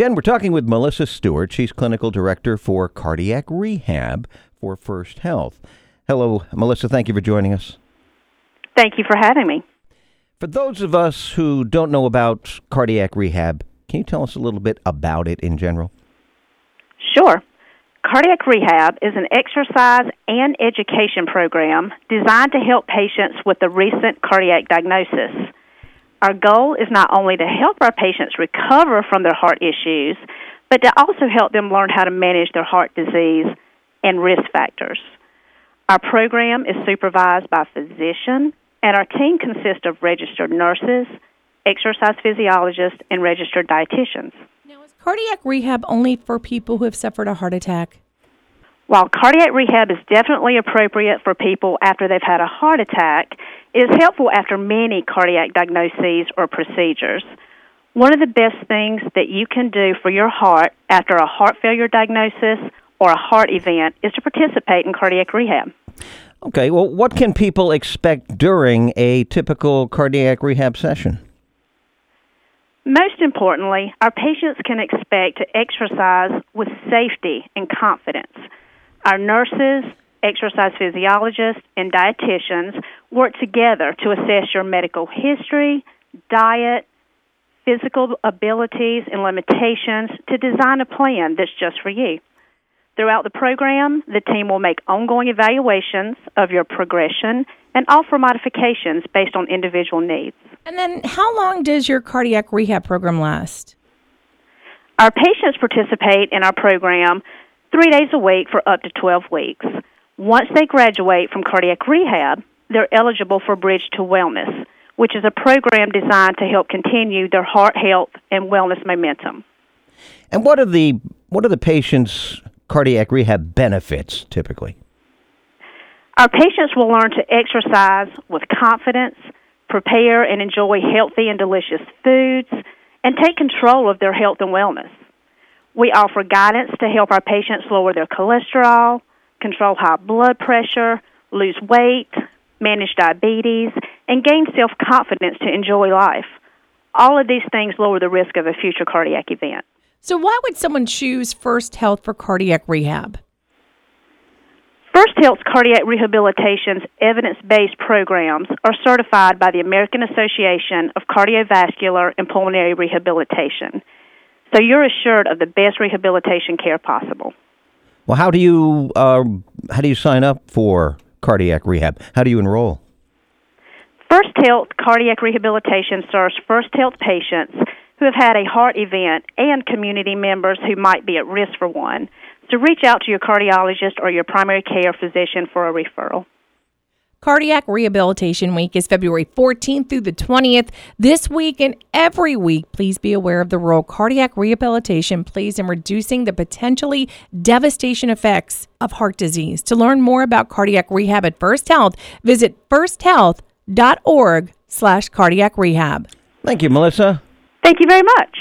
Jen, we're talking with Melissa Stewart. She's clinical director for cardiac rehab for FirstHealth. Hello, Melissa. Thank you for joining us. Thank you for having me. For those of us who don't know about cardiac rehab, can you tell us a little bit about it in general? Sure. Cardiac rehab is an exercise and education program designed to help patients with a recent cardiac diagnosis. Our goal is not only to help our patients recover from their heart issues, but to also help them learn how to manage their heart disease and risk factors. Our program is supervised by a physician, and our team consists of registered nurses, exercise physiologists, and registered dietitians. Now, is cardiac rehab only for people who have suffered a heart attack? While cardiac rehab is definitely appropriate for people after they've had a heart attack, it is helpful after many cardiac diagnoses or procedures. One of the best things that you can do for your heart after a heart failure diagnosis or a heart event is to participate in cardiac rehab. Okay, well, what can people expect during a typical cardiac rehab session? Most importantly, our patients can expect to exercise with safety and confidence. Our nurses, exercise physiologists, and dietitians work together to assess your medical history, diet, physical abilities, and limitations to design a plan that's just for you. Throughout the program, the team will make ongoing evaluations of your progression and offer modifications based on individual needs. And then, how long does your cardiac rehab program last? Our patients participate in our program three days a week for up to 12 weeks. Once they graduate from cardiac rehab, they're eligible for Bridge to Wellness, which is a program designed to help continue their heart health and wellness momentum. And what are the what are the patients' cardiac rehab benefits typically? Our patients will learn to exercise with confidence, prepare and enjoy healthy and delicious foods, and take control of their health and wellness. We offer guidance to help our patients lower their cholesterol, control high blood pressure, lose weight, manage diabetes, and gain self confidence to enjoy life. All of these things lower the risk of a future cardiac event. So, why would someone choose FirstHealth for cardiac rehab? First Health's cardiac rehabilitation's evidence based programs are certified by the American Association of Cardiovascular and Pulmonary Rehabilitation. So you're assured of the best rehabilitation care possible. Well, how do you uh, how do you sign up for cardiac rehab? How do you enroll? First Health Cardiac Rehabilitation serves FirstHealth patients who have had a heart event and community members who might be at risk for one. So reach out to your cardiologist or your primary care physician for a referral. Cardiac Rehabilitation Week is February 14th through the 20th. This week and every week, please be aware of the role cardiac rehabilitation plays in reducing the potentially devastation effects of heart disease. To learn more about cardiac rehab at FirstHealth, visit firsthealth.org slash cardiac rehab. Thank you, Melissa. Thank you very much.